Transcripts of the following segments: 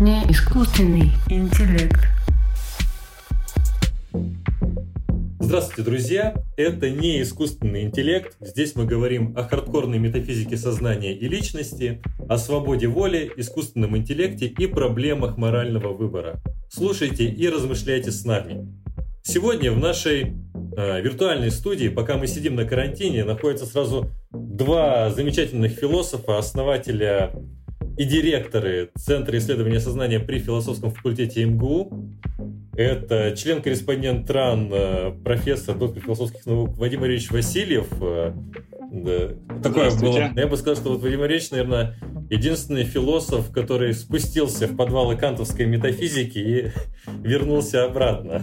Не искусственный интеллект. Здравствуйте, друзья! Это не искусственный интеллект. Здесь мы говорим о хардкорной метафизике сознания и личности, о свободе воли, искусственном интеллекте и проблемах морального выбора. Слушайте и размышляйте с нами. Сегодня в нашей э, виртуальной студии, пока мы сидим на карантине, находятся сразу два замечательных философа, основателя и директоры Центра исследования сознания при философском факультете МГУ. Это член-корреспондент ТРАН, э, профессор, доктор философских наук Вадим Ильич Васильев. Э, да. Такое было. Я бы сказал, что вот Вадим Ильич, наверное, единственный философ, который спустился в подвалы кантовской метафизики и вернулся обратно.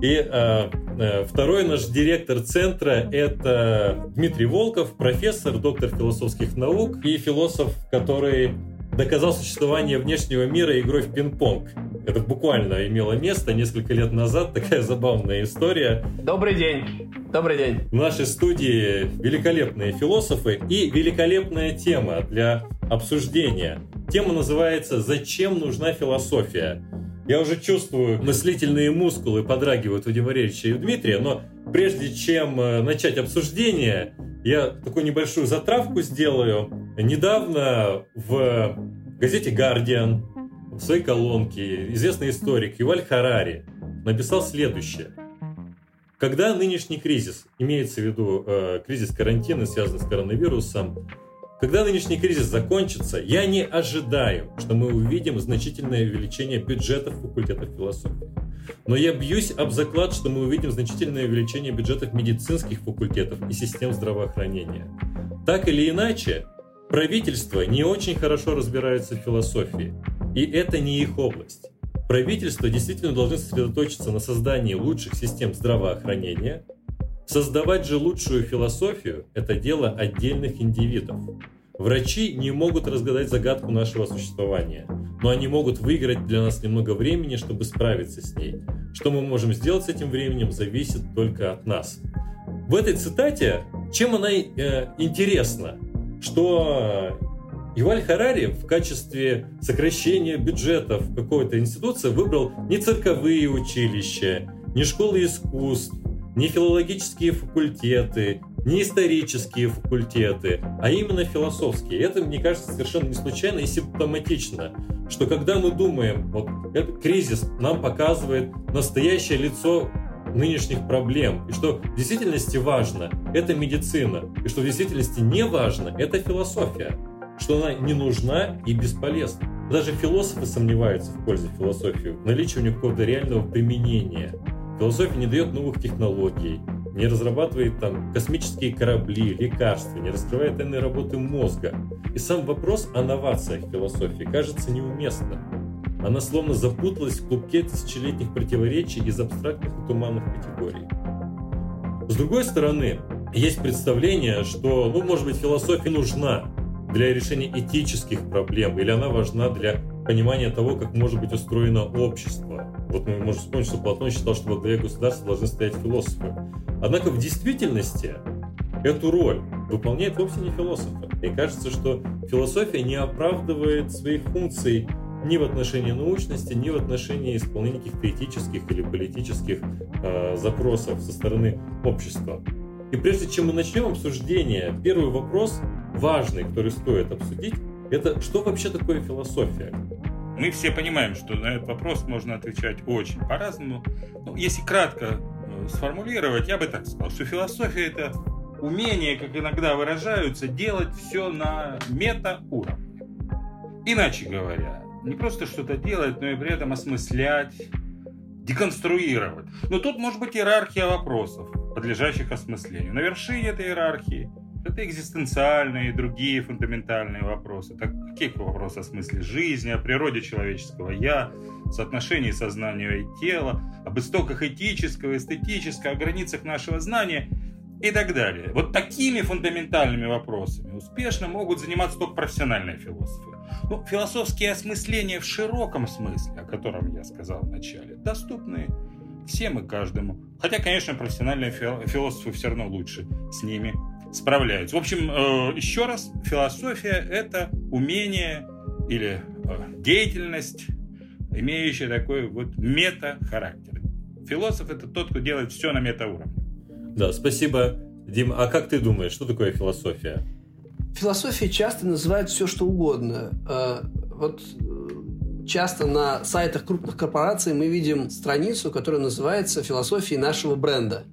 И э, э, второй наш директор центра – это Дмитрий Волков, профессор, доктор философских наук и философ, который доказал существование внешнего мира игрой в пинг-понг. Это буквально имело место несколько лет назад, такая забавная история. Добрый день. Добрый день. В нашей студии великолепные философы и великолепная тема для обсуждения. Тема называется «Зачем нужна философия?». Я уже чувствую, мыслительные мускулы подрагивают у Демаревича и у Дмитрия, но прежде чем э, начать обсуждение, я такую небольшую затравку сделаю. Недавно в газете «Гардиан» в своей колонке известный историк Юваль Харари написал следующее. Когда нынешний кризис, имеется в виду э, кризис карантина, связанный с коронавирусом, когда нынешний кризис закончится, я не ожидаю, что мы увидим значительное увеличение бюджетов факультетов философии. Но я бьюсь об заклад, что мы увидим значительное увеличение бюджетов медицинских факультетов и систем здравоохранения. Так или иначе, правительство не очень хорошо разбирается в философии, и это не их область. Правительство действительно должны сосредоточиться на создании лучших систем здравоохранения. Создавать же лучшую философию – это дело отдельных индивидов. Врачи не могут разгадать загадку нашего существования, но они могут выиграть для нас немного времени, чтобы справиться с ней. Что мы можем сделать с этим временем, зависит только от нас. В этой цитате, чем она э, интересна? Что Юваль Харари в качестве сокращения бюджетов какой-то институции выбрал не цирковые училища, не школы искусств, не филологические факультеты, не исторические факультеты, а именно философские. Это, мне кажется, совершенно не случайно и симптоматично, что когда мы думаем, вот этот кризис нам показывает настоящее лицо нынешних проблем, и что в действительности важно, это медицина, и что в действительности не важно, это философия, что она не нужна и бесполезна. Даже философы сомневаются в пользе философии, в наличии у них какого-то реального применения. Философия не дает новых технологий, не разрабатывает там космические корабли, лекарства, не раскрывает тайные работы мозга. И сам вопрос о новациях философии кажется неуместным. Она словно запуталась в клубке тысячелетних противоречий из абстрактных и туманных категорий. С другой стороны, есть представление, что, ну, может быть, философия нужна для решения этических проблем, или она важна для понимания того, как может быть устроено общество. Вот мы можем вспомнить, что Платон считал, что во главе государства должны стоять философы. Однако в действительности эту роль выполняет вовсе не философы. И кажется, что философия не оправдывает своих функций ни в отношении научности, ни в отношении исполнения каких-то этических или политических э, запросов со стороны общества. И прежде чем мы начнем обсуждение, первый вопрос важный, который стоит обсудить, это что вообще такое философия? Мы все понимаем, что на этот вопрос можно отвечать очень по-разному. Но если кратко э, сформулировать, я бы так сказал, что философия это умение, как иногда выражаются, делать все на мета-уровне. Иначе говоря, не просто что-то делать, но и при этом осмыслять, деконструировать. Но тут может быть иерархия вопросов, подлежащих осмыслению. На вершине этой иерархии это экзистенциальные и другие фундаментальные вопросы. Так, какие вопросы о смысле жизни, о природе человеческого «я», соотношении сознания и тела, об истоках этического, эстетического, о границах нашего знания и так далее. Вот такими фундаментальными вопросами успешно могут заниматься только профессиональные философы. Ну, философские осмысления в широком смысле, о котором я сказал вначале, доступны всем и каждому. Хотя, конечно, профессиональные философы все равно лучше с ними справляются. В общем, э, еще раз, философия – это умение или э, деятельность, имеющая такой вот мета-характер. Философ – это тот, кто делает все на метауровне. Да, спасибо. Дим, а как ты думаешь, что такое философия? Философия часто называют все, что угодно. Э, вот э, часто на сайтах крупных корпораций мы видим страницу, которая называется «Философия нашего бренда».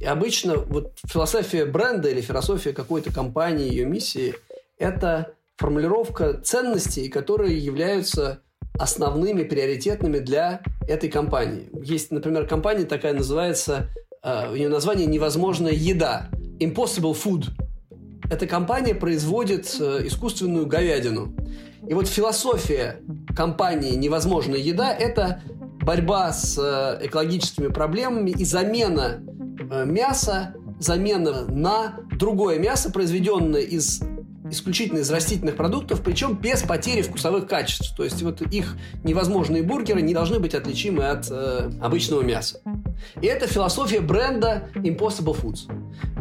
И обычно вот философия бренда или философия какой-то компании, ее миссии – это формулировка ценностей, которые являются основными, приоритетными для этой компании. Есть, например, компания такая называется, э, ее название «Невозможная еда» – Impossible Food. Эта компания производит э, искусственную говядину. И вот философия компании «Невозможная еда» – это борьба с э, экологическими проблемами и замена мяса, замена на другое мясо, произведенное из исключительно из растительных продуктов, причем без потери вкусовых качеств. То есть вот их невозможные бургеры не должны быть отличимы от э, обычного мяса. И это философия бренда Impossible Foods.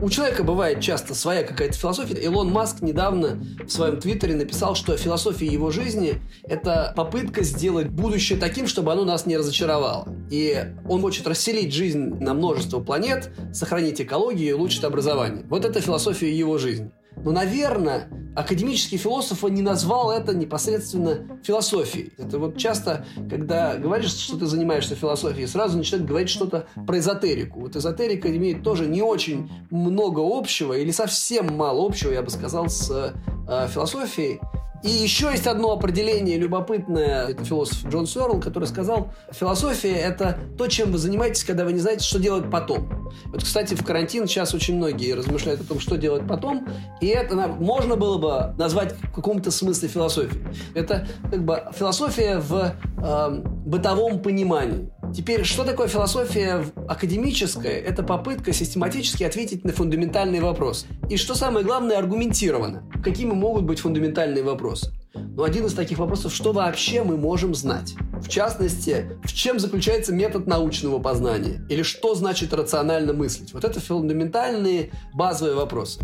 У человека бывает часто своя какая-то философия. Илон Маск недавно в своем твиттере написал, что философия его жизни – это попытка сделать будущее таким, чтобы оно нас не разочаровало. И он хочет расселить жизнь на множество планет, сохранить экологию и улучшить образование. Вот это философия его жизни. Но, наверное, академический философ он не назвал это непосредственно философией. Это вот часто, когда говоришь, что ты занимаешься философией, сразу начинают говорить что-то про эзотерику. Вот эзотерика имеет тоже не очень много общего или совсем мало общего, я бы сказал, с э, философией. И еще есть одно определение любопытное, это философ Джон Сёрл, который сказал, философия – это то, чем вы занимаетесь, когда вы не знаете, что делать потом. Вот, кстати, в карантин сейчас очень многие размышляют о том, что делать потом, и это можно было бы назвать в каком-то смысле философией. Это как бы философия в э, бытовом понимании. Теперь, что такое философия академическая? Это попытка систематически ответить на фундаментальные вопросы. И что самое главное, аргументированно. Какими могут быть фундаментальные вопросы? Ну, один из таких вопросов, что вообще мы можем знать? В частности, в чем заключается метод научного познания? Или что значит рационально мыслить? Вот это фундаментальные базовые вопросы.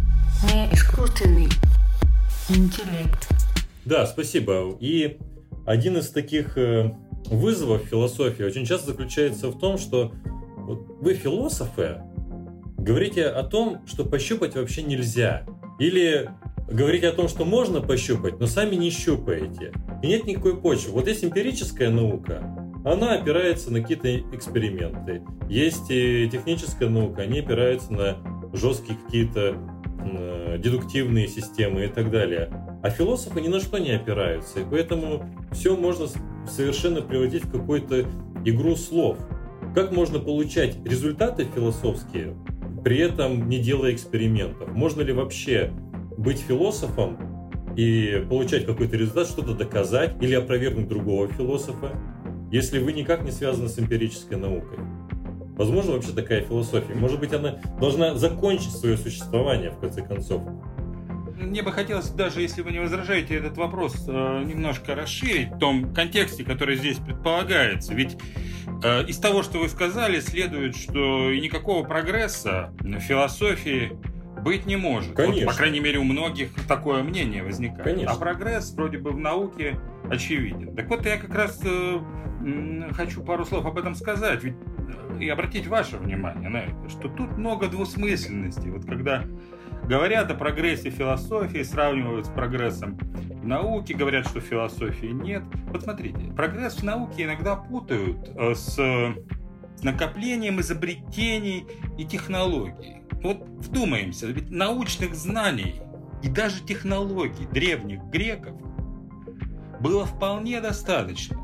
Не искусственный интеллект. Да, спасибо. И один из таких э, вызовов философии очень часто заключается в том, что вот вы философы, говорите о том, что пощупать вообще нельзя. Или говорите о том, что можно пощупать, но сами не щупаете. И нет никакой почвы. Вот есть эмпирическая наука, она опирается на какие-то эксперименты. Есть и техническая наука, они опираются на жесткие какие-то дедуктивные системы и так далее. А философы ни на что не опираются, и поэтому все можно совершенно превратить в какую-то игру слов. Как можно получать результаты философские, при этом не делая экспериментов? Можно ли вообще быть философом и получать какой-то результат, что-то доказать или опровергнуть другого философа, если вы никак не связаны с эмпирической наукой? Возможно вообще такая философия? Может быть, она должна закончить свое существование, в конце концов? Мне бы хотелось, даже если вы не возражаете, этот вопрос э, немножко расширить в том контексте, который здесь предполагается. Ведь э, из того, что вы сказали, следует, что никакого прогресса в философии быть не может. Конечно. Вот, по крайней мере, у многих такое мнение возникает. Конечно. А прогресс вроде бы в науке очевиден. Так вот, я как раз э, хочу пару слов об этом сказать. Ведь и обратить ваше внимание на это, что тут много двусмысленности. Вот когда говорят о прогрессе философии, сравнивают с прогрессом в науке, говорят, что философии нет. Вот смотрите, прогресс в науке иногда путают э, с накоплением изобретений и технологий. Вот вдумаемся, ведь научных знаний и даже технологий древних греков было вполне достаточно.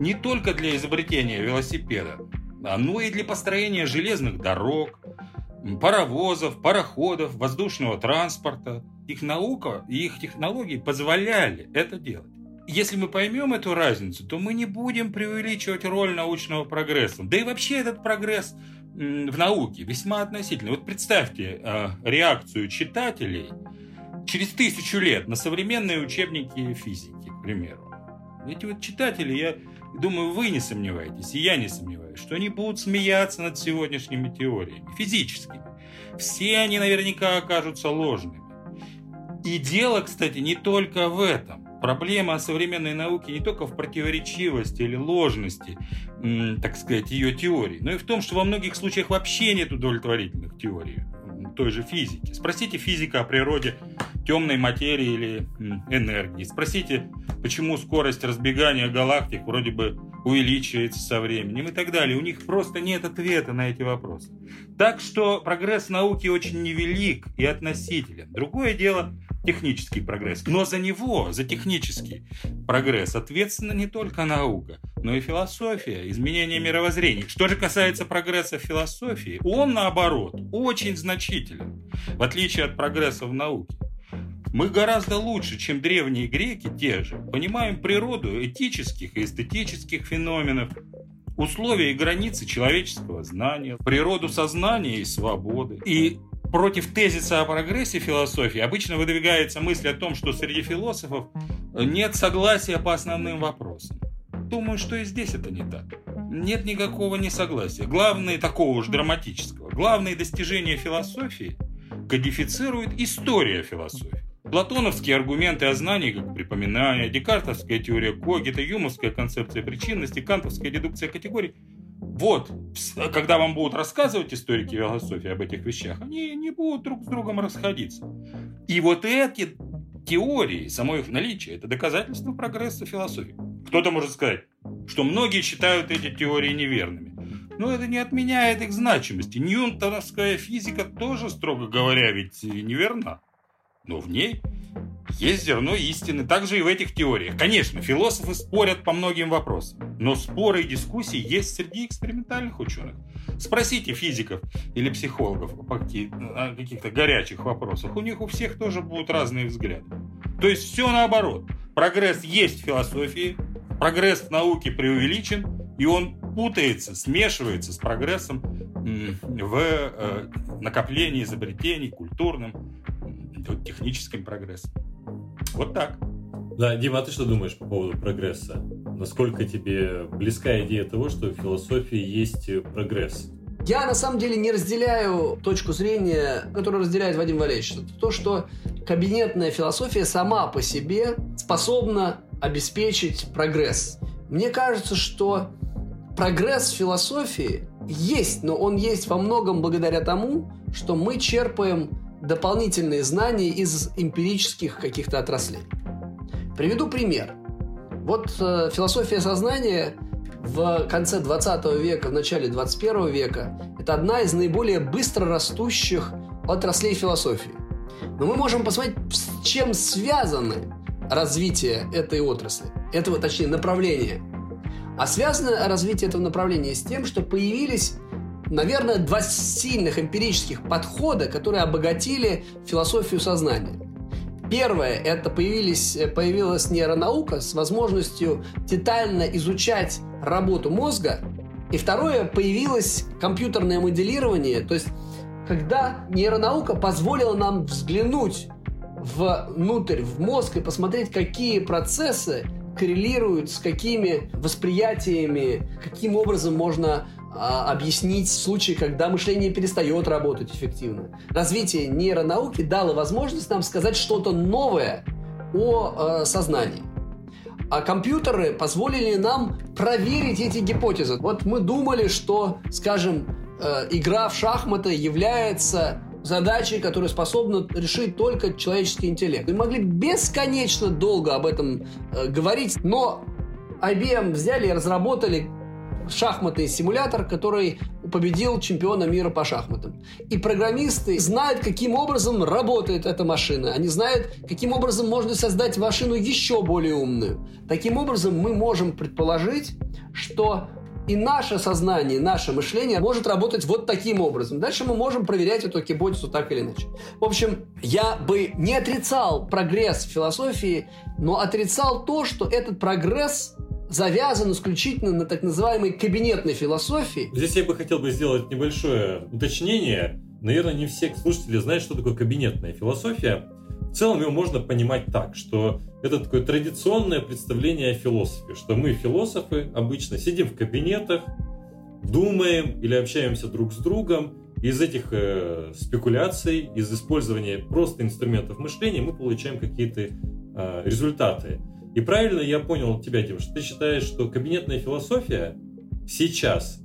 Не только для изобретения велосипеда, но и для построения железных дорог, паровозов, пароходов, воздушного транспорта. Их наука и их технологии позволяли это делать. Если мы поймем эту разницу, то мы не будем преувеличивать роль научного прогресса. Да и вообще этот прогресс в науке весьма относительный. Вот представьте э, реакцию читателей через тысячу лет на современные учебники физики, к примеру. Эти вот читатели, я думаю, вы не сомневаетесь, и я не сомневаюсь, что они будут смеяться над сегодняшними теориями, физическими. Все они наверняка окажутся ложными. И дело, кстати, не только в этом. проблема современной науки не только в противоречивости или ложности, так сказать, ее теории, но и в том, что во многих случаях вообще нет удовлетворительных теорий той же физики. Спросите физика о природе темной материи или энергии. Спросите, почему скорость разбегания галактик вроде бы увеличивается со временем и так далее. У них просто нет ответа на эти вопросы. Так что прогресс науки очень невелик и относителен. Другое дело технический прогресс. Но за него, за технический прогресс, ответственна не только наука, но и философия, изменение мировоззрения. Что же касается прогресса в философии, он, наоборот, очень значителен, в отличие от прогресса в науке. Мы гораздо лучше, чем древние греки, те же, понимаем природу этических и эстетических феноменов, условия и границы человеческого знания, природу сознания и свободы. И против тезиса о прогрессе философии обычно выдвигается мысль о том, что среди философов нет согласия по основным вопросам. Думаю, что и здесь это не так. Нет никакого несогласия. Главное, такого уж драматического, главные достижения философии кодифицирует история философии. Платоновские аргументы о знании, как припоминание, декартовская теория Когита, юмовская концепция причинности, кантовская дедукция категорий. Вот, когда вам будут рассказывать историки философии об этих вещах, они не будут друг с другом расходиться. И вот эти теории, само их наличие, это доказательство прогресса философии. Кто-то может сказать, что многие считают эти теории неверными. Но это не отменяет их значимости. Ньютоновская физика тоже, строго говоря, ведь неверна но в ней есть зерно истины, также и в этих теориях. Конечно, философы спорят по многим вопросам, но споры и дискуссии есть среди экспериментальных ученых. Спросите физиков или психологов о каких-то горячих вопросах, у них у всех тоже будут разные взгляды. То есть все наоборот. Прогресс есть в философии, прогресс в науке преувеличен, и он путается, смешивается с прогрессом в э, накоплении изобретений, культурным, техническим прогрессом. Вот так. Да, Дима, а ты что думаешь по поводу прогресса? Насколько тебе близка идея того, что в философии есть прогресс? Я на самом деле не разделяю точку зрения, которую разделяет Вадим Валерьевич. То, что кабинетная философия сама по себе способна обеспечить прогресс. Мне кажется, что прогресс в философии есть, но он есть во многом благодаря тому, что мы черпаем дополнительные знания из эмпирических каких-то отраслей. Приведу пример. Вот э, философия сознания в конце 20 века, в начале 21 века – это одна из наиболее быстро растущих отраслей философии. Но мы можем посмотреть, с чем связаны развитие этой отрасли, этого, точнее, направления. А связано развитие этого направления с тем, что появились наверное, два сильных эмпирических подхода, которые обогатили философию сознания. Первое – это появились, появилась нейронаука с возможностью детально изучать работу мозга. И второе – появилось компьютерное моделирование, то есть когда нейронаука позволила нам взглянуть внутрь, в мозг и посмотреть, какие процессы коррелируют с какими восприятиями, каким образом можно а, объяснить случаи, когда мышление перестает работать эффективно. Развитие нейронауки дало возможность нам сказать что-то новое о э, сознании. А компьютеры позволили нам проверить эти гипотезы. Вот мы думали, что, скажем, э, игра в шахматы является задачей, которую способна решить только человеческий интеллект. Мы могли бесконечно долго об этом э, говорить, но IBM взяли и разработали шахматный симулятор, который победил чемпиона мира по шахматам. И программисты знают, каким образом работает эта машина. Они знают, каким образом можно создать машину еще более умную. Таким образом, мы можем предположить, что и наше сознание, наше мышление может работать вот таким образом. Дальше мы можем проверять эту гипотезу так или иначе. В общем, я бы не отрицал прогресс в философии, но отрицал то, что этот прогресс завязан исключительно на так называемой кабинетной философии. Здесь я бы хотел бы сделать небольшое уточнение. Наверное, не все слушатели знают, что такое кабинетная философия. В целом его можно понимать так, что это такое традиционное представление о философии, что мы, философы, обычно сидим в кабинетах, думаем или общаемся друг с другом, из этих э, спекуляций, из использования просто инструментов мышления мы получаем какие-то э, результаты. И правильно я понял тебя, Дим, что ты считаешь, что кабинетная философия сейчас,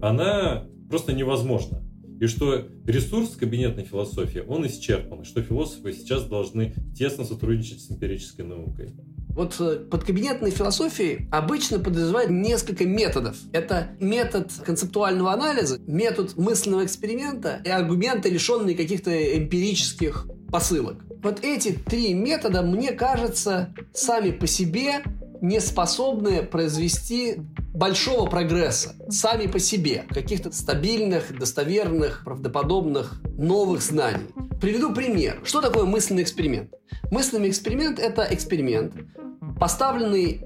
она просто невозможна. И что ресурс кабинетной философии, он исчерпан, и что философы сейчас должны тесно сотрудничать с эмпирической наукой. Вот э, под кабинетной философией обычно подразумевают несколько методов. Это метод концептуального анализа, метод мысленного эксперимента и аргументы, лишенные каких-то эмпирических посылок. Вот эти три метода, мне кажется, сами по себе не способны произвести большого прогресса сами по себе, каких-то стабильных, достоверных, правдоподобных новых знаний. Приведу пример. Что такое мысленный эксперимент? Мысленный эксперимент – это эксперимент, поставленный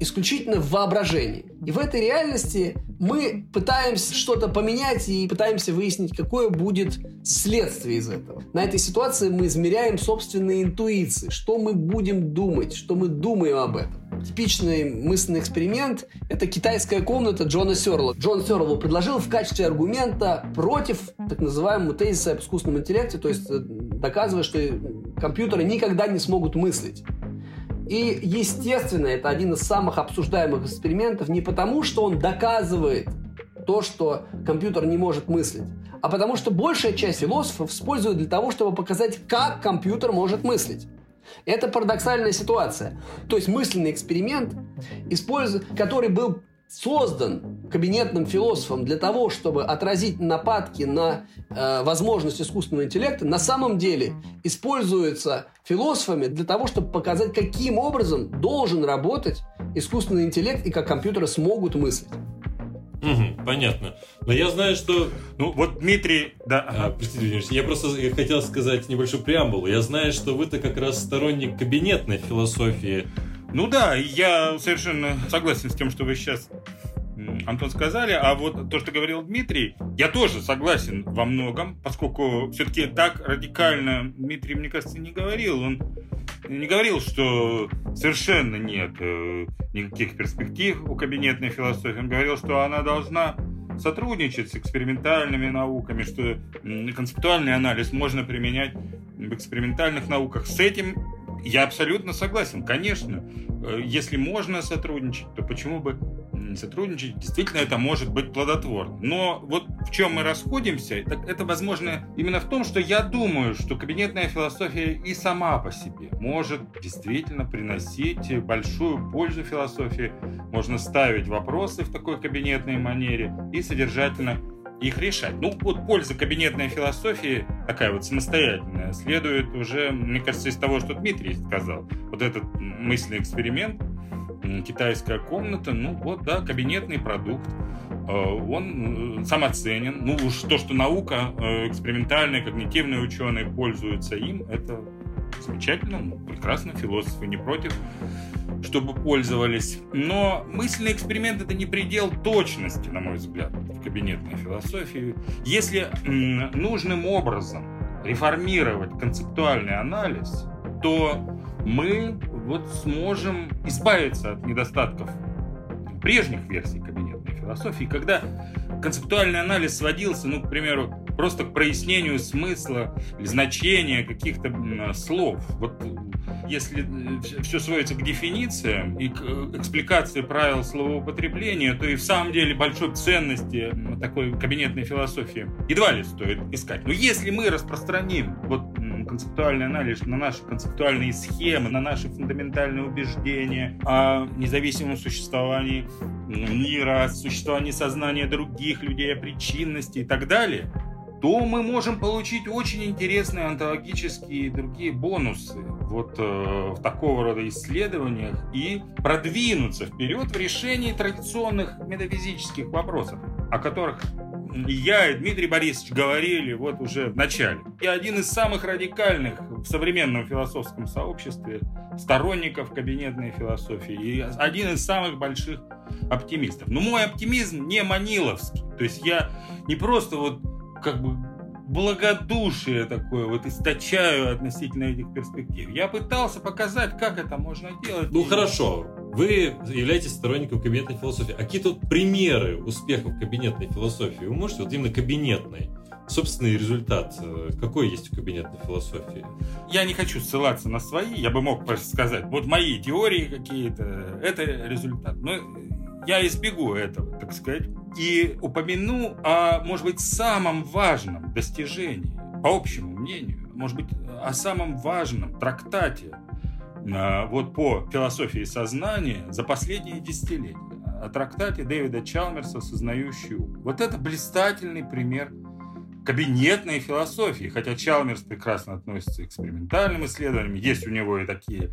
исключительно в воображении. И в этой реальности мы пытаемся что-то поменять и пытаемся выяснить, какое будет следствие из этого. На этой ситуации мы измеряем собственные интуиции, что мы будем думать, что мы думаем об этом. Типичный мысленный эксперимент – это китайская комната Джона Сёрла. Джон Сёрл предложил в качестве аргумента против так называемого тезиса об искусственном интеллекте, то есть э, доказывая, что компьютеры никогда не смогут мыслить. И, естественно, это один из самых обсуждаемых экспериментов не потому, что он доказывает то, что компьютер не может мыслить, а потому что большая часть философов использует для того, чтобы показать, как компьютер может мыслить. Это парадоксальная ситуация. То есть мысленный эксперимент, который был создан кабинетным философом для того, чтобы отразить нападки на э, возможность искусственного интеллекта, на самом деле используется философами для того, чтобы показать, каким образом должен работать искусственный интеллект и как компьютеры смогут мыслить. Угу, понятно. Но я знаю, что... Ну, вот Дмитрий... Да. А, простите, я просто хотел сказать небольшую преамбулу. Я знаю, что вы-то как раз сторонник кабинетной философии ну да, я совершенно согласен с тем, что вы сейчас Антон сказали, а вот то, что говорил Дмитрий, я тоже согласен во многом, поскольку все-таки так радикально Дмитрий, мне кажется, не говорил. Он не говорил, что совершенно нет э, никаких перспектив у кабинетной философии. Он говорил, что она должна сотрудничать с экспериментальными науками, что концептуальный анализ можно применять в экспериментальных науках. С этим я абсолютно согласен, конечно. Э, если можно сотрудничать, то почему бы сотрудничать? Действительно, это может быть плодотворно. Но вот в чем мы расходимся, так это возможно именно в том, что я думаю, что кабинетная философия и сама по себе может действительно приносить большую пользу философии. Можно ставить вопросы в такой кабинетной манере и содержательно их решать. Ну, вот польза кабинетной философии, такая вот самостоятельная, следует уже, мне кажется, из того, что Дмитрий сказал. Вот этот мысленный эксперимент, китайская комната, ну вот, да, кабинетный продукт. Э, он э, самоценен. Ну уж то, что наука, э, экспериментальные, когнитивные ученые пользуются им, это замечательно, прекрасно, философы не против чтобы пользовались. Но мысленный эксперимент это не предел точности, на мой взгляд, в кабинетной философии. Если нужным образом реформировать концептуальный анализ, то мы вот сможем избавиться от недостатков прежних версий кабинетной философии, когда концептуальный анализ сводился, ну, к примеру, просто к прояснению смысла или значения каких-то слов. Вот если э, все сводится к дефинициям и к э, экспликации правил словоупотребления, то и в самом деле большой ценности такой кабинетной философии едва ли стоит искать. Но если мы распространим вот концептуальный анализ на наши концептуальные схемы, на наши фундаментальные убеждения о независимом существовании мира, о существовании сознания других людей, о причинности и так далее, то мы можем получить очень интересные онтологические и другие бонусы вот э, в такого рода исследованиях и продвинуться вперед в решении традиционных метафизических вопросов, о которых я и Дмитрий Борисович говорили вот уже в начале. И один из самых радикальных в современном философском сообществе сторонников кабинетной философии и один из самых больших оптимистов. Но мой оптимизм не маниловский. То есть я не просто вот как бы благодушие такое вот источаю относительно этих перспектив. Я пытался показать, как это можно делать. Ну и... хорошо, вы являетесь сторонником кабинетной философии. А какие тут примеры успехов кабинетной философии? Вы можете вот именно кабинетной собственный результат, э, какой есть у кабинетной философии? Я не хочу ссылаться на свои, я бы мог сказать, вот мои теории какие-то, это результат. Но я избегу этого, так сказать, и упомяну о, может быть, самом важном достижении, по общему мнению, может быть, о самом важном трактате а, вот по философии сознания за последние десятилетия. О трактате Дэвида Чалмерса «Сознающий ум». Вот это блистательный пример кабинетной философии, хотя Чалмерс прекрасно относится к экспериментальным исследованиям, есть у него и такие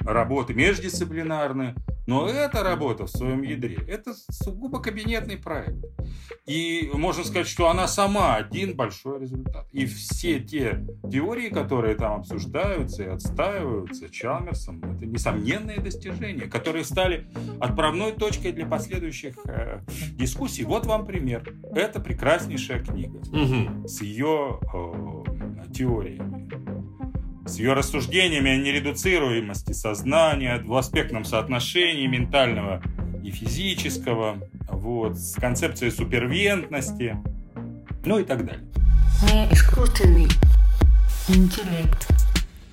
работы междисциплинарные, но эта работа в своем ядре – это сугубо кабинетный проект. И можно сказать, что она сама один большой результат. И все те теории, которые там обсуждаются и отстаиваются Чалмерсом, это несомненные достижения, которые стали отправной точкой для последующих э, дискуссий. Вот вам пример. Это прекраснейшая книга угу. С ее э, теориями с ее рассуждениями о нередуцируемости сознания, двуаспектном соотношении ментального и физического, вот, с концепцией супервентности, ну и так далее. Не искусственный интеллект.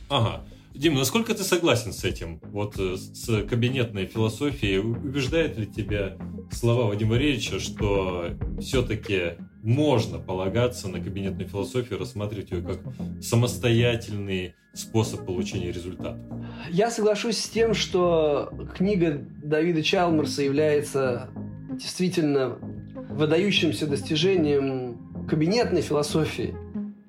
Ага. Дима, насколько ты согласен с этим? Вот э, с кабинетной философией убеждает ли тебя слова Вадима Валерьевича, что все-таки можно полагаться на кабинетную философию, рассматривать ее как самостоятельный способ получения результатов? Я соглашусь с тем, что книга Давида Чалмерса является действительно выдающимся достижением кабинетной философии.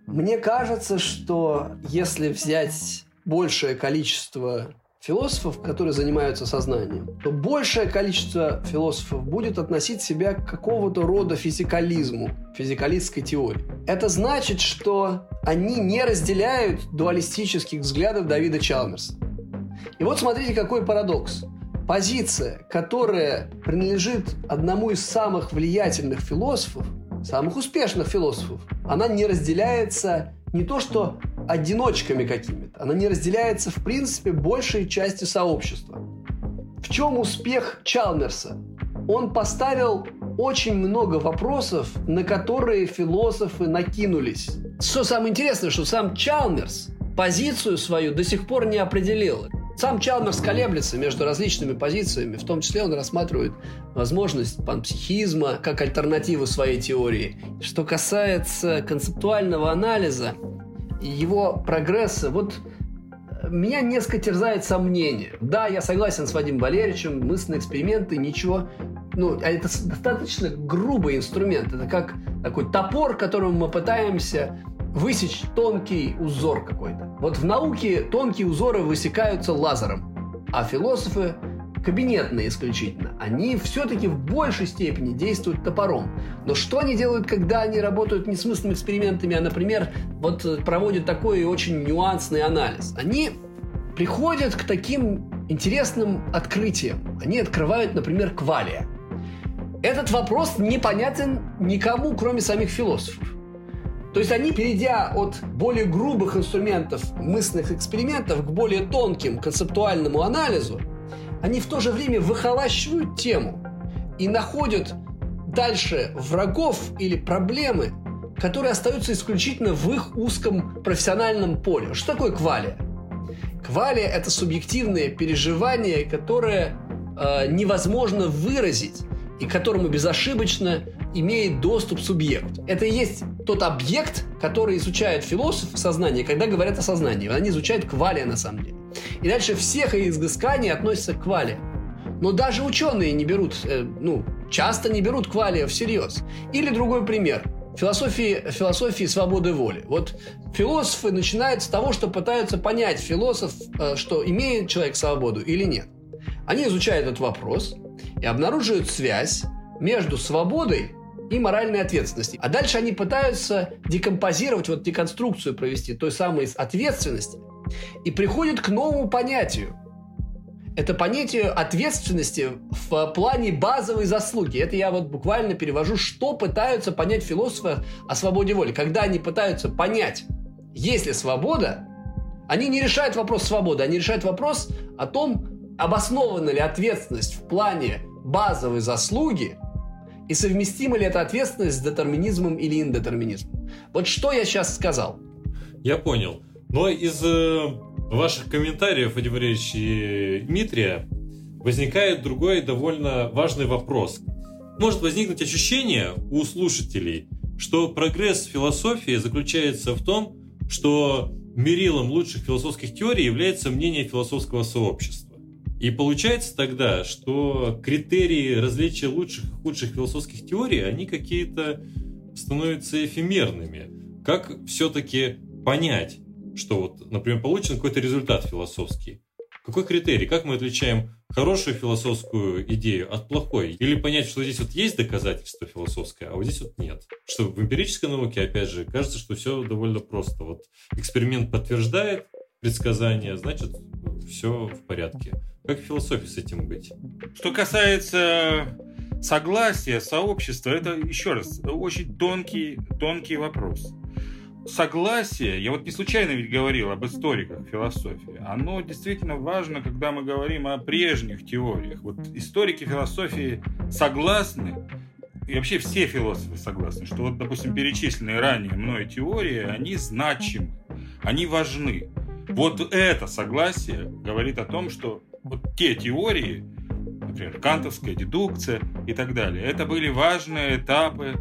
Мне кажется, что если взять большее количество философов, которые занимаются сознанием, то большее количество философов будет относить себя к какого-то рода физикализму, физикалистской теории. Это значит, что они не разделяют дуалистических взглядов Давида Чалмерса. И вот смотрите, какой парадокс. Позиция, которая принадлежит одному из самых влиятельных философов, самых успешных философов, она не разделяется не то что одиночками какими-то, она не разделяется в принципе большей частью сообщества. В чем успех Чалмерса? Он поставил очень много вопросов, на которые философы накинулись. Что самое интересное, что сам Чалмерс позицию свою до сих пор не определил. Сам Чалмерс колеблется между различными позициями, в том числе он рассматривает возможность панпсихизма как альтернативу своей теории. Что касается концептуального анализа его прогресса, вот меня несколько терзает сомнение. Да, я согласен с Вадимом Валерьевичем, мысленные эксперименты, ничего. Ну, а это достаточно грубый инструмент. Это как такой топор, которым мы пытаемся высечь тонкий узор какой-то. Вот в науке тонкие узоры высекаются лазером, а философы кабинетные исключительно, они все-таки в большей степени действуют топором. Но что они делают, когда они работают не смысловыми экспериментами, а, например, вот э, проводят такой очень нюансный анализ? Они приходят к таким интересным открытиям. Они открывают, например, квалия. Этот вопрос непонятен никому, кроме самих философов. То есть они, перейдя от более грубых инструментов мысленных экспериментов к более тонким концептуальному анализу, они в то же время выхолащивают тему и находят дальше врагов или проблемы, которые остаются исключительно в их узком профессиональном поле. Что такое квалия? Квалия – это субъективное переживание, которое э, невозможно выразить и которому безошибочно имеет доступ субъект. Это и есть тот объект, который изучает философ сознания, когда говорят о сознании. Они изучают квалия на самом деле. И дальше всех их изысканий относятся к квале. Но даже ученые не берут, э, ну, часто не берут квалия всерьез. Или другой пример. Философии, философии свободы воли. Вот философы начинают с того, что пытаются понять философ, э, что имеет человек свободу или нет. Они изучают этот вопрос, и обнаруживают связь между свободой и моральной ответственностью. А дальше они пытаются декомпозировать, вот деконструкцию провести той самой ответственности и приходят к новому понятию. Это понятие ответственности в плане базовой заслуги. Это я вот буквально перевожу, что пытаются понять философы о свободе воли. Когда они пытаются понять, есть ли свобода, они не решают вопрос свободы, они решают вопрос о том, обоснована ли ответственность в плане базовой заслуги и совместима ли эта ответственность с детерминизмом или индетерминизмом. Вот что я сейчас сказал? Я понял. Но из э, ваших комментариев, Вадим Валерьевич и Дмитрия, возникает другой довольно важный вопрос. Может возникнуть ощущение у слушателей, что прогресс философии заключается в том, что мерилом лучших философских теорий является мнение философского сообщества. И получается тогда, что критерии различия лучших и худших философских теорий, они какие-то становятся эфемерными. Как все-таки понять, что вот, например, получен какой-то результат философский? Какой критерий? Как мы отличаем хорошую философскую идею от плохой? Или понять, что здесь вот есть доказательство философское, а вот здесь вот нет? Что в эмпирической науке, опять же, кажется, что все довольно просто. Вот эксперимент подтверждает предсказание, значит, все в порядке. Как в философии с этим быть? Что касается согласия, сообщества, это, еще раз, очень тонкий, тонкий вопрос согласие, я вот не случайно ведь говорил об историках философии, оно действительно важно, когда мы говорим о прежних теориях. Вот историки философии согласны, и вообще все философы согласны, что вот, допустим, перечисленные ранее мной теории, они значимы, они важны. Вот это согласие говорит о том, что вот те теории, например, кантовская дедукция и так далее, это были важные этапы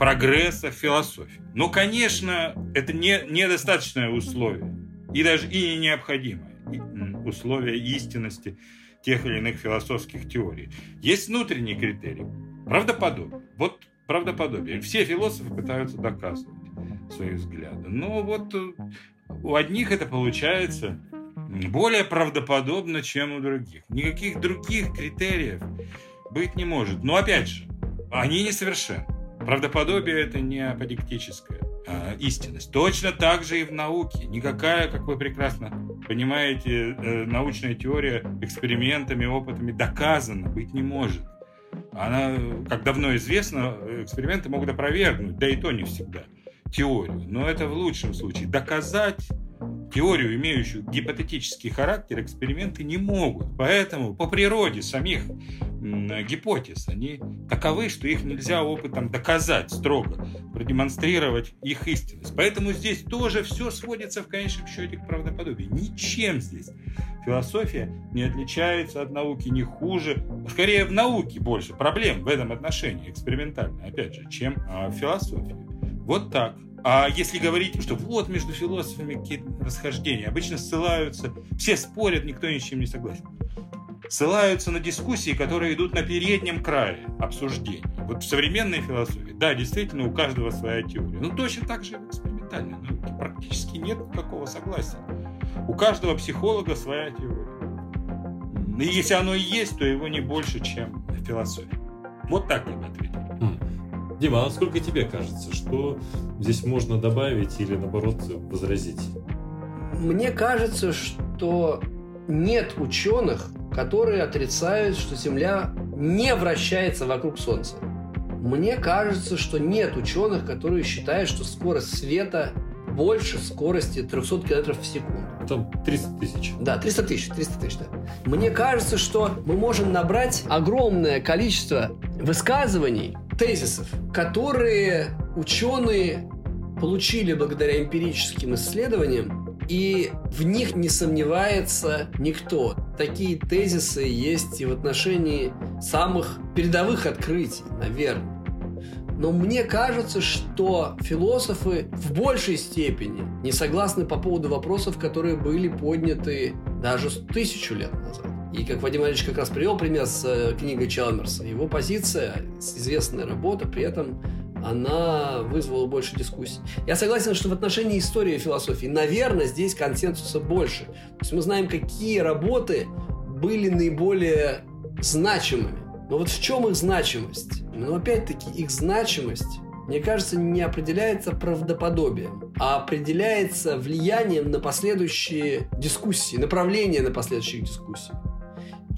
прогресса в философии. Но, конечно, это не, недостаточное условие. И даже и не необходимое условие истинности тех или иных философских теорий. Есть внутренний критерий. Правдоподобие. Вот правдоподобие. Все философы пытаются доказывать свои взгляды. Но вот э, у одних это получается более правдоподобно, чем у других. Никаких других критериев быть не может. Но опять же, они несовершенны. Правдоподобие – это не аподиктическая а, истинность. Точно так же и в науке. Никакая, как вы прекрасно понимаете, э, научная теория экспериментами, опытами доказана быть не может. Она, как давно известно, эксперименты могут опровергнуть, да и то не всегда, теорию. Но это в лучшем случае. Доказать теорию, имеющую гипотетический характер, эксперименты не могут. Поэтому по природе самих гипотез, они таковы, что их нельзя опытом доказать строго, продемонстрировать их истинность. Поэтому здесь тоже все сводится в конечном счете к правдоподобию. Ничем здесь философия не отличается от науки, не хуже. Скорее, в науке больше проблем в этом отношении, экспериментально, опять же, чем а, в философии. Вот так. А если говорить, что вот между философами какие-то расхождения, обычно ссылаются, все спорят, никто ни с чем не согласен. Ссылаются на дискуссии, которые идут на переднем крае обсуждений. Вот в современной философии, да, действительно, у каждого своя теория. Ну, точно так же и в экспериментальной науке. Практически нет никакого согласия. У каждого психолога своя теория. И если оно и есть, то его не больше, чем в философии. Вот так я бы ответил. Дима, а насколько тебе кажется, что здесь можно добавить или наоборот возразить? Мне кажется, что нет ученых, которые отрицают, что Земля не вращается вокруг Солнца. Мне кажется, что нет ученых, которые считают, что скорость света больше скорости 300 км в секунду. Там 300 тысяч. Да, 300 тысяч, 300 тысяч, да. Мне кажется, что мы можем набрать огромное количество высказываний, тезисов, которые ученые получили благодаря эмпирическим исследованиям, и в них не сомневается никто. Такие тезисы есть и в отношении самых передовых открытий, наверное. Но мне кажется, что философы в большей степени не согласны по поводу вопросов, которые были подняты даже тысячу лет назад. И как Вадим Ильич как раз привел пример с э, книгой Чалмерса, его позиция, известная работа, при этом она вызвала больше дискуссий. Я согласен, что в отношении истории и философии, наверное, здесь консенсуса больше. То есть мы знаем, какие работы были наиболее значимыми. Но вот в чем их значимость? Но опять-таки их значимость, мне кажется, не определяется правдоподобием, а определяется влиянием на последующие дискуссии, направление на последующие дискуссии.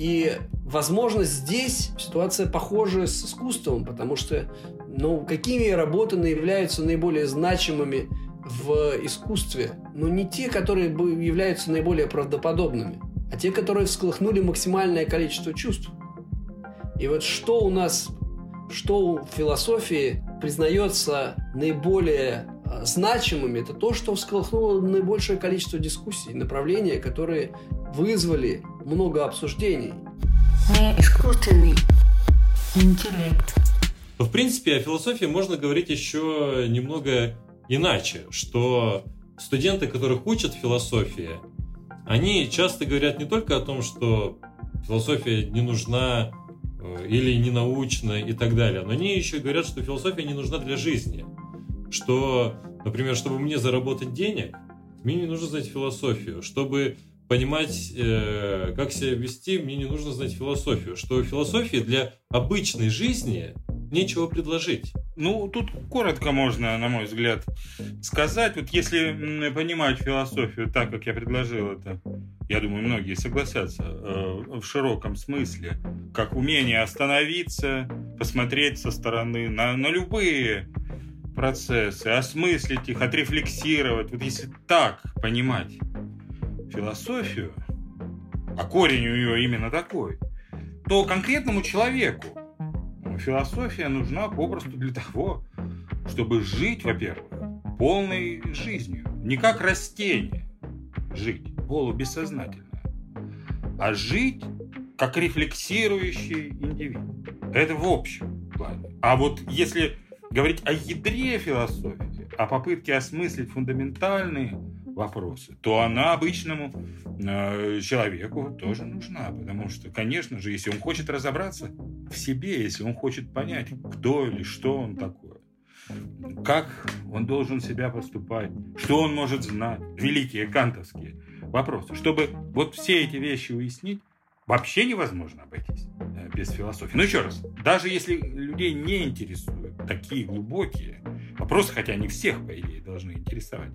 И, возможно, здесь ситуация похожа с искусством, потому что, ну, какими работы являются наиболее значимыми в искусстве? Ну, не те, которые являются наиболее правдоподобными, а те, которые всколыхнули максимальное количество чувств. И вот что у нас, что в философии признается наиболее э, значимыми, это то, что всколыхнуло наибольшее количество дискуссий, направления, которые вызвали много обсуждений. Не искусственный интеллект. В принципе, о философии можно говорить еще немного иначе, что студенты, которых учат философии, они часто говорят не только о том, что философия не нужна э, или не научна и так далее, но они еще говорят, что философия не нужна для жизни. Что, например, чтобы мне заработать денег, мне не нужно знать философию. Чтобы понимать, э, как себя вести, мне не нужно знать философию. Что философии для обычной жизни нечего предложить. Ну, тут коротко можно, на мой взгляд, сказать. Вот если понимать философию так, как я предложил это, я думаю, многие согласятся, э, в широком смысле, как умение остановиться, посмотреть со стороны на, на любые процессы, осмыслить их, отрефлексировать. Вот если так понимать философию, а корень у нее именно такой, то конкретному человеку философия нужна попросту для того, чтобы жить, во-первых, полной жизнью. Не как растение жить, полубессознательно, а жить как рефлексирующий индивид. Это в общем плане. А вот если говорить о ядре философии, о попытке осмыслить фундаментальные вопросы, то она обычному э, человеку тоже нужна. Потому что, конечно же, если он хочет разобраться в себе, если он хочет понять, кто или что он такое, как он должен себя поступать, что он может знать, великие кантовские вопросы. Чтобы вот все эти вещи уяснить, вообще невозможно обойтись э, без философии. Но еще раз, даже если людей не интересуют такие глубокие вопросы, хотя они всех, по идее, должны интересовать,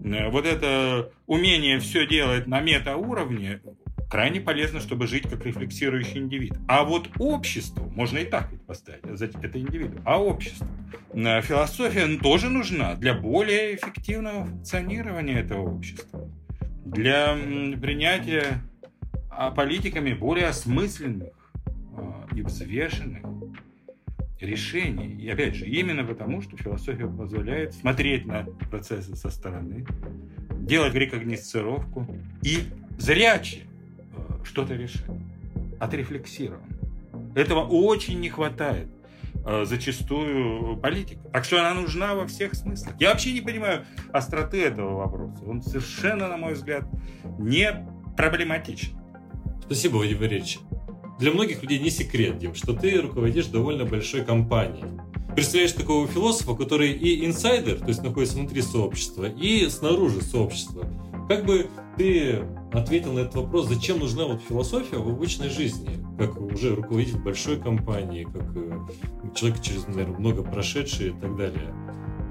вот это умение все делать на метауровне крайне полезно, чтобы жить как рефлексирующий индивид. А вот обществу, можно и так ведь поставить, это индивиду, а обществу, э, философия тоже нужна для более эффективного функционирования этого общества, для принятия а политиками более осмысленных а, и взвешенных решений. И опять же, именно потому, что философия позволяет смотреть на процессы со стороны, делать рекогносцировку и зряче а, что-то решать, отрефлексированно. Этого очень не хватает зачастую политика. Так что она нужна во всех смыслах. Я вообще не понимаю остроты этого вопроса. Он совершенно, на мой взгляд, не проблематичен. Спасибо, Владимир Валерьевич. Для многих людей не секрет, Дим, что ты руководишь довольно большой компанией. Представляешь такого философа, который и инсайдер, то есть находится внутри сообщества, и снаружи сообщества. Как бы ты ответил на этот вопрос, зачем нужна вот философия в обычной жизни, как уже руководитель большой компании, как э, человек через, наверное, много прошедший и так далее.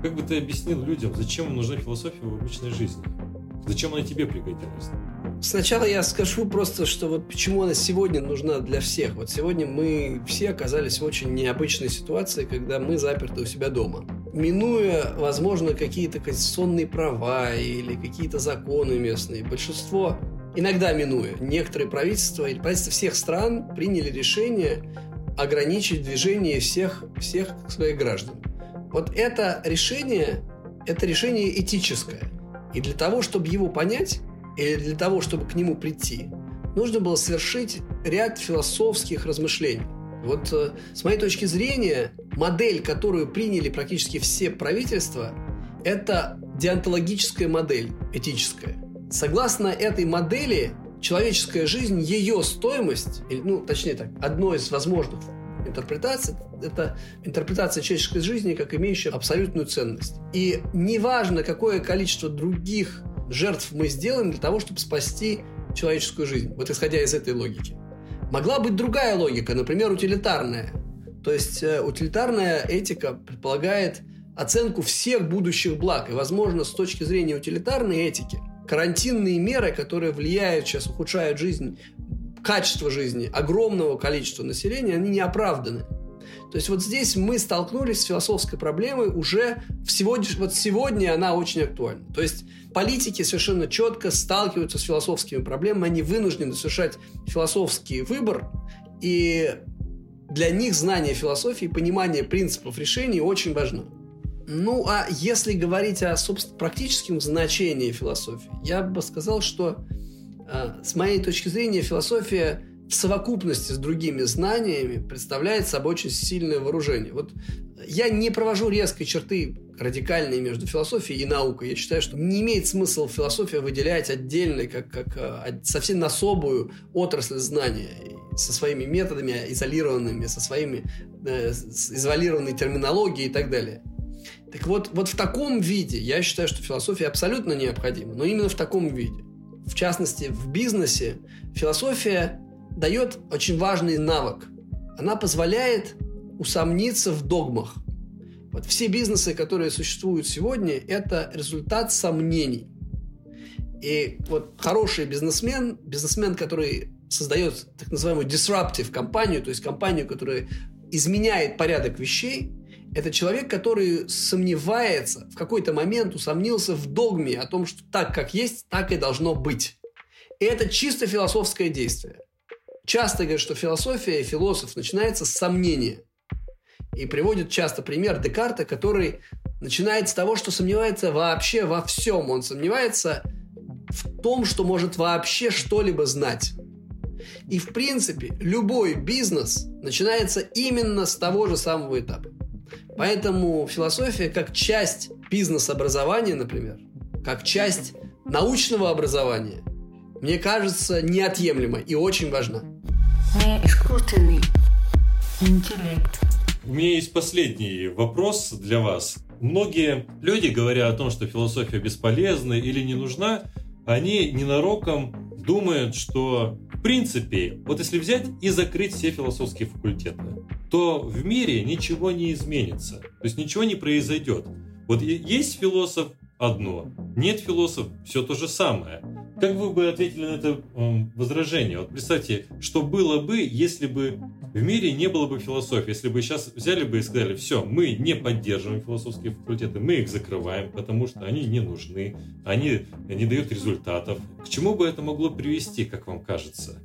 Как бы ты объяснил людям, зачем нужна философия в обычной жизни? Зачем она тебе пригодилась? Сначала я скажу просто, что вот почему она сегодня нужна для всех. Вот сегодня мы все оказались в очень необычной ситуации, когда мы заперты у себя дома. Минуя, возможно, какие-то конституционные права или какие-то законы местные, большинство, иногда минуя, некоторые правительства или правительства всех стран приняли решение ограничить движение всех, всех своих граждан. Вот это решение, это решение этическое. И для того, чтобы его понять, или для того, чтобы к нему прийти, нужно было совершить ряд философских размышлений. Вот э, с моей точки зрения, модель, которую приняли практически все правительства, это деонтологическая модель, этическая. Согласно этой модели, человеческая жизнь, ее стоимость, ну, точнее так, одно из возможных интерпретаций – это интерпретация человеческой жизни как имеющая абсолютную ценность. И неважно, какое количество других жертв мы сделаем для того, чтобы спасти человеческую жизнь. Вот исходя из этой логики. Могла быть другая логика, например, утилитарная. То есть э, утилитарная этика предполагает оценку всех будущих благ. И, возможно, с точки зрения утилитарной этики, карантинные меры, которые влияют сейчас, ухудшают жизнь, качество жизни огромного количества населения, они не оправданы. То есть вот здесь мы столкнулись с философской проблемой уже в сегодня, вот сегодня она очень актуальна. То есть политики совершенно четко сталкиваются с философскими проблемами, они вынуждены совершать философский выбор, и для них знание философии, понимание принципов решений очень важно. Ну, а если говорить о, собственно, практическом значении философии, я бы сказал, что с моей точки зрения философия в совокупности с другими знаниями представляет собой очень сильное вооружение. Вот я не провожу резкой черты радикальные между философией и наукой. Я считаю, что не имеет смысла философию выделять отдельной, как, как э, совсем особую отрасль знания со своими методами изолированными, со своими э, изолированной терминологией и так далее. Так вот, вот в таком виде я считаю, что философия абсолютно необходима, но именно в таком виде. В частности, в бизнесе философия дает очень важный навык. Она позволяет усомниться в догмах. Вот все бизнесы, которые существуют сегодня, это результат сомнений. И вот хороший бизнесмен, бизнесмен, который создает так называемую disruptive компанию, то есть компанию, которая изменяет порядок вещей, это человек, который сомневается, в какой-то момент усомнился в догме о том, что так, как есть, так и должно быть. И это чисто философское действие. Часто говорят, что философия и философ начинается с сомнения. И приводит часто пример Декарта, который начинает с того, что сомневается вообще во всем. Он сомневается в том, что может вообще что-либо знать. И в принципе любой бизнес начинается именно с того же самого этапа. Поэтому философия как часть бизнес-образования, например, как часть научного образования, мне кажется, неотъемлема и очень важна. Искусственный интеллект. У меня есть последний вопрос для вас. Многие люди, говоря о том, что философия бесполезна или не нужна, они ненароком думают, что в принципе, вот если взять и закрыть все философские факультеты, то в мире ничего не изменится. То есть ничего не произойдет. Вот есть философ одно, нет философ все то же самое. Как вы бы ответили на это э, возражение? Вот представьте, что было бы, если бы в мире не было бы философии, если бы сейчас взяли бы и сказали, все, мы не поддерживаем философские факультеты, мы их закрываем, потому что они не нужны, они не дают результатов. К чему бы это могло привести, как вам кажется?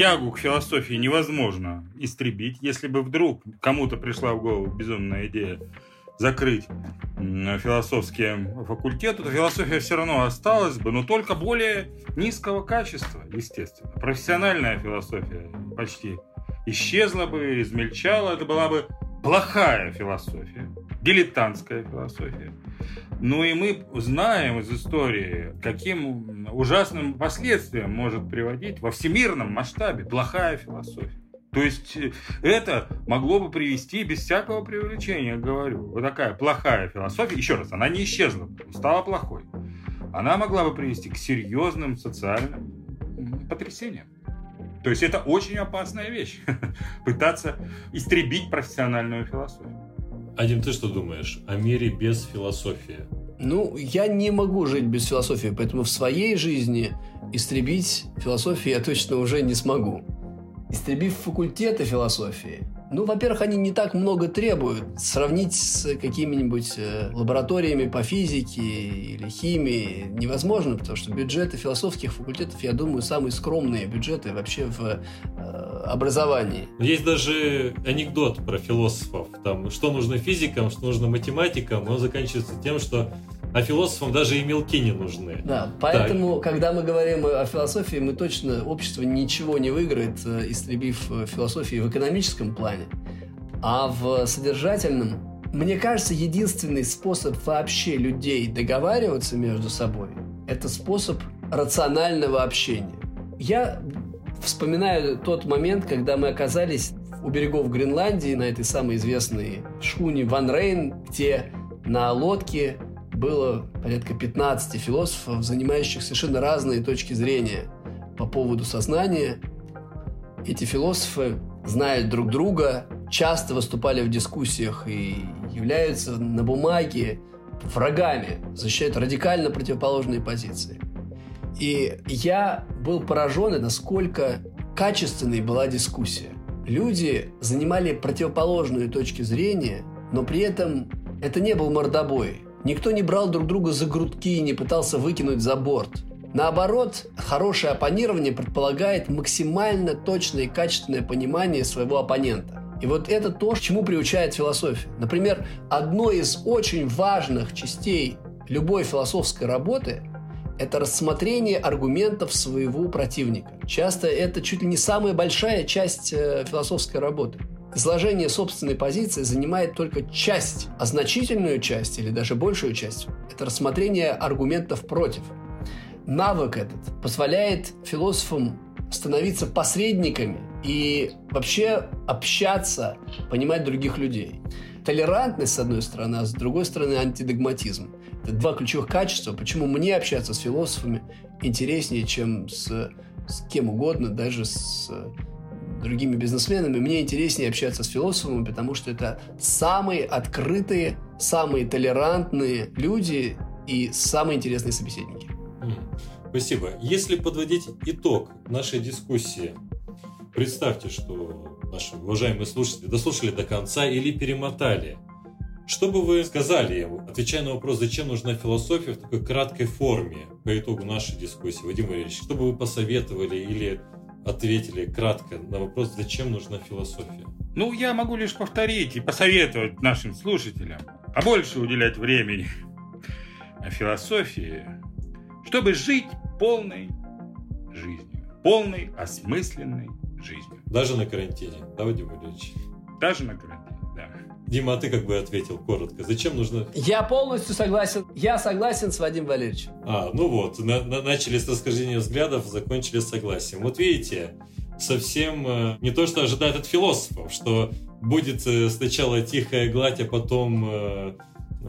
Тягу к философии невозможно истребить, если бы вдруг кому-то пришла в голову безумная идея закрыть философские факультеты, то философия все равно осталась бы, но только более низкого качества, естественно. Профессиональная философия почти исчезла бы, измельчала, это была бы плохая философия, дилетантская философия. Ну и мы знаем из истории, каким ужасным последствиям может приводить во всемирном масштабе плохая философия. То есть э, это могло бы привести без всякого преувеличения, говорю. Вот такая плохая философия, еще раз, она не исчезла, стала плохой. Она могла бы привести к серьезным социальным потрясениям. То есть это очень опасная вещь. Пытаться истребить профессиональную философию. Адим, ты что думаешь о мире без философии? Ну, я не могу жить без философии, поэтому в своей жизни истребить философию я точно уже не смогу истребив факультеты философии, ну, во-первых, они не так много требуют. Сравнить с какими-нибудь э, лабораториями по физике или химии невозможно, потому что бюджеты философских факультетов, я думаю, самые скромные бюджеты вообще в э, образовании. Есть даже анекдот про философов. Там, что нужно физикам, что нужно математикам. Он заканчивается тем, что а философам даже и мелки не нужны. Да, поэтому, так. когда мы говорим о философии, мы точно, общество ничего не выиграет, э, истребив э, философию в экономическом плане. А в содержательном, мне кажется, единственный способ вообще людей договариваться между собой – это способ рационального общения. Я вспоминаю тот момент, когда мы оказались у берегов Гренландии на этой самой известной шхуне Ван Рейн, где на лодке было порядка 15 философов, занимающих совершенно разные точки зрения по поводу сознания. Эти философы знают друг друга, часто выступали в дискуссиях и являются на бумаге врагами, защищают радикально противоположные позиции. И я был поражен, насколько качественной была дискуссия. Люди занимали противоположные точки зрения, но при этом это не был мордобой. Никто не брал друг друга за грудки и не пытался выкинуть за борт. Наоборот, хорошее оппонирование предполагает максимально точное и качественное понимание своего оппонента. И вот это то, чему приучает философия. Например, одной из очень важных частей любой философской работы – это рассмотрение аргументов своего противника. Часто это чуть ли не самая большая часть э, философской работы. Изложение собственной позиции занимает только часть, а значительную часть или даже большую часть – это рассмотрение аргументов против. Навык этот позволяет философам становиться посредниками и вообще общаться, понимать других людей. Толерантность, с одной стороны, а с другой стороны, антидогматизм. Это два ключевых качества, почему мне общаться с философами интереснее, чем с, с кем угодно, даже с другими бизнесменами. Мне интереснее общаться с философами, потому что это самые открытые, самые толерантные люди и самые интересные собеседники. Спасибо. Если подводить итог нашей дискуссии, представьте, что наши уважаемые слушатели дослушали до конца или перемотали. Что бы вы сказали ему, отвечая на вопрос, зачем нужна философия в такой краткой форме по итогу нашей дискуссии, Вадим Валерьевич, что бы вы посоветовали или ответили кратко на вопрос, зачем нужна философия? Ну, я могу лишь повторить и посоветовать нашим слушателям побольше уделять времени философии, чтобы жить полной жизнью, полной осмысленной жизнью. Даже на карантине, да, Вадим Валерьевич? Даже на карантине. Дима, а ты как бы ответил коротко. Зачем нужно... Я полностью согласен. Я согласен с Вадимом Валерьевичем. А, ну вот, на, на, начали с расхождения взглядов, закончили с согласием. Вот видите, совсем э, не то, что ожидает от философов, что будет э, сначала тихая гладь, а потом э,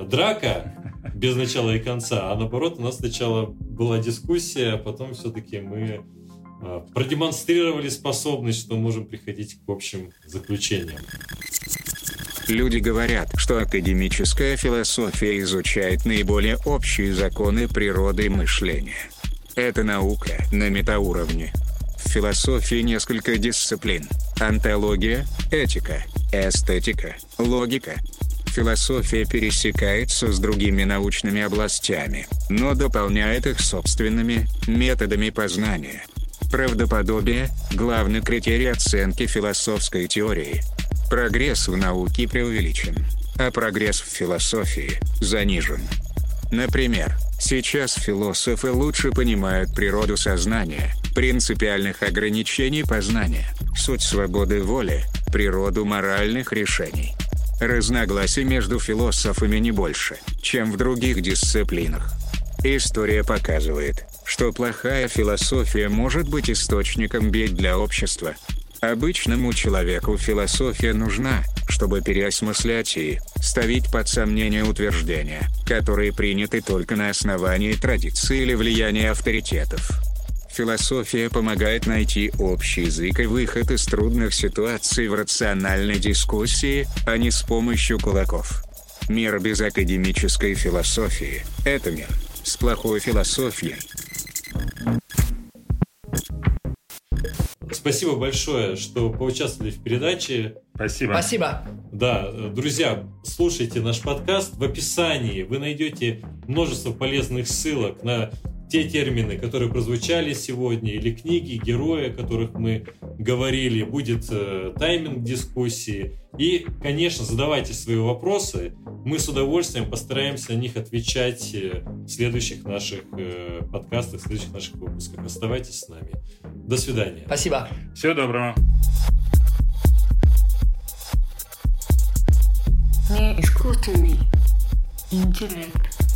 драка без начала и конца, а наоборот у нас сначала была дискуссия, а потом все-таки мы э, продемонстрировали способность, что можем приходить к общим заключениям. Люди говорят, что академическая философия изучает наиболее общие законы природы и мышления. Это наука на метауровне. В философии несколько дисциплин. Антология, этика, эстетика, логика. Философия пересекается с другими научными областями, но дополняет их собственными методами познания. Правдоподобие – главный критерий оценки философской теории. Прогресс в науке преувеличен, а прогресс в философии занижен. Например, сейчас философы лучше понимают природу сознания, принципиальных ограничений познания, суть свободы воли, природу моральных решений. Разногласий между философами не больше, чем в других дисциплинах. История показывает, что плохая философия может быть источником бед для общества, Обычному человеку философия нужна, чтобы переосмыслять и ставить под сомнение утверждения, которые приняты только на основании традиции или влияния авторитетов. Философия помогает найти общий язык и выход из трудных ситуаций в рациональной дискуссии, а не с помощью кулаков. Мир без академической философии – это мир с плохой философией. Спасибо большое, что поучаствовали в передаче. Спасибо. Спасибо. Да, друзья, слушайте наш подкаст. В описании вы найдете множество полезных ссылок на те термины, которые прозвучали сегодня, или книги, герои, о которых мы говорили, будет э, тайминг дискуссии. И, конечно, задавайте свои вопросы. Мы с удовольствием постараемся на них отвечать э, в следующих наших э, подкастах, в следующих наших выпусках. Оставайтесь с нами. До свидания. Спасибо. Всего доброго. Не искусственный интеллект.